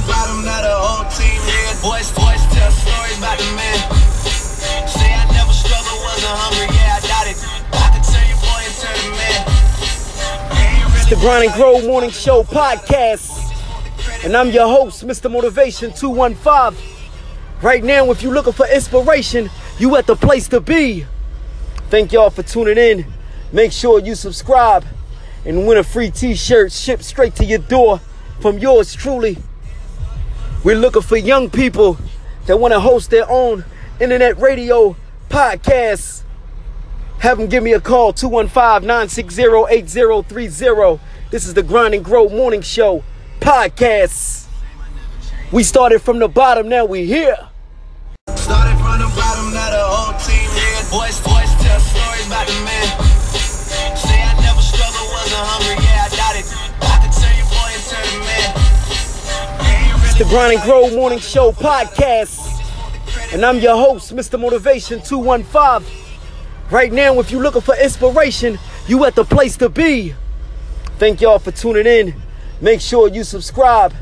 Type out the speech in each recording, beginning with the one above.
the bottom, now the whole team here. Boys, boys tell stories about the man. Say I never struggled, wasn't hungry, yeah, I doubt it. I could turn your boy into the man. The Grind and Grow Morning Show podcast. And I'm your host, Mr. Motivation 215. Right now, if you're looking for inspiration, you at the place to be. Thank y'all for tuning in. Make sure you subscribe and win a free t-shirt shipped straight to your door from yours truly. We're looking for young people that want to host their own internet radio podcasts. Have them give me a call 215-960-8030. This is the Grind and Grow Morning Show podcast. We started from the bottom, now we're here. Started from the bottom, now the The Grind and Grow Morning Show podcast. And I'm your host, Mr. Motivation 215. Right now, if you're looking for inspiration, you at the place to be. Thank y'all for tuning in. Make sure you subscribe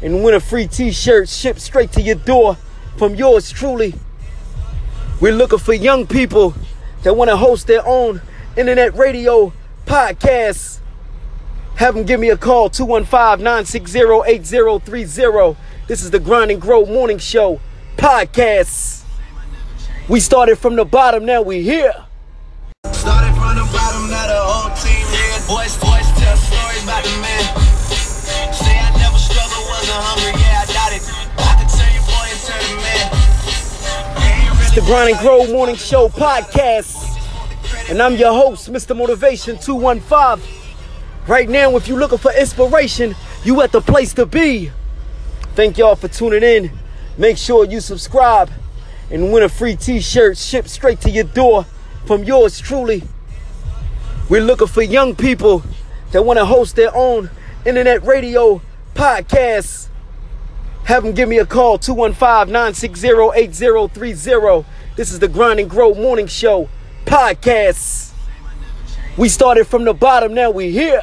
and win a free t-shirt shipped straight to your door from yours truly. We're looking for young people that want to host their own internet radio podcasts. Have them give me a call 215-960-8030. This is the Grind and Grow Morning Show podcast. We started from the bottom, now we here. Started from the bottom, now the whole team here. Tell stories about the man. Say I never struggled, wasn't hungry, yeah, I doubt it. I could turn your boy into the man. The Grind and Grow Morning Show podcast. And I'm your host, Mr. Motivation 215. Right now, if you're looking for inspiration, you at the place to be. Thank y'all for tuning in. Make sure you subscribe and win a free t-shirt shipped straight to your door from yours truly. We're looking for young people that want to host their own internet radio podcasts. Have them give me a call 215-960-8030. This is the Grind and Grow Morning Show podcast. We started from the bottom, now we here.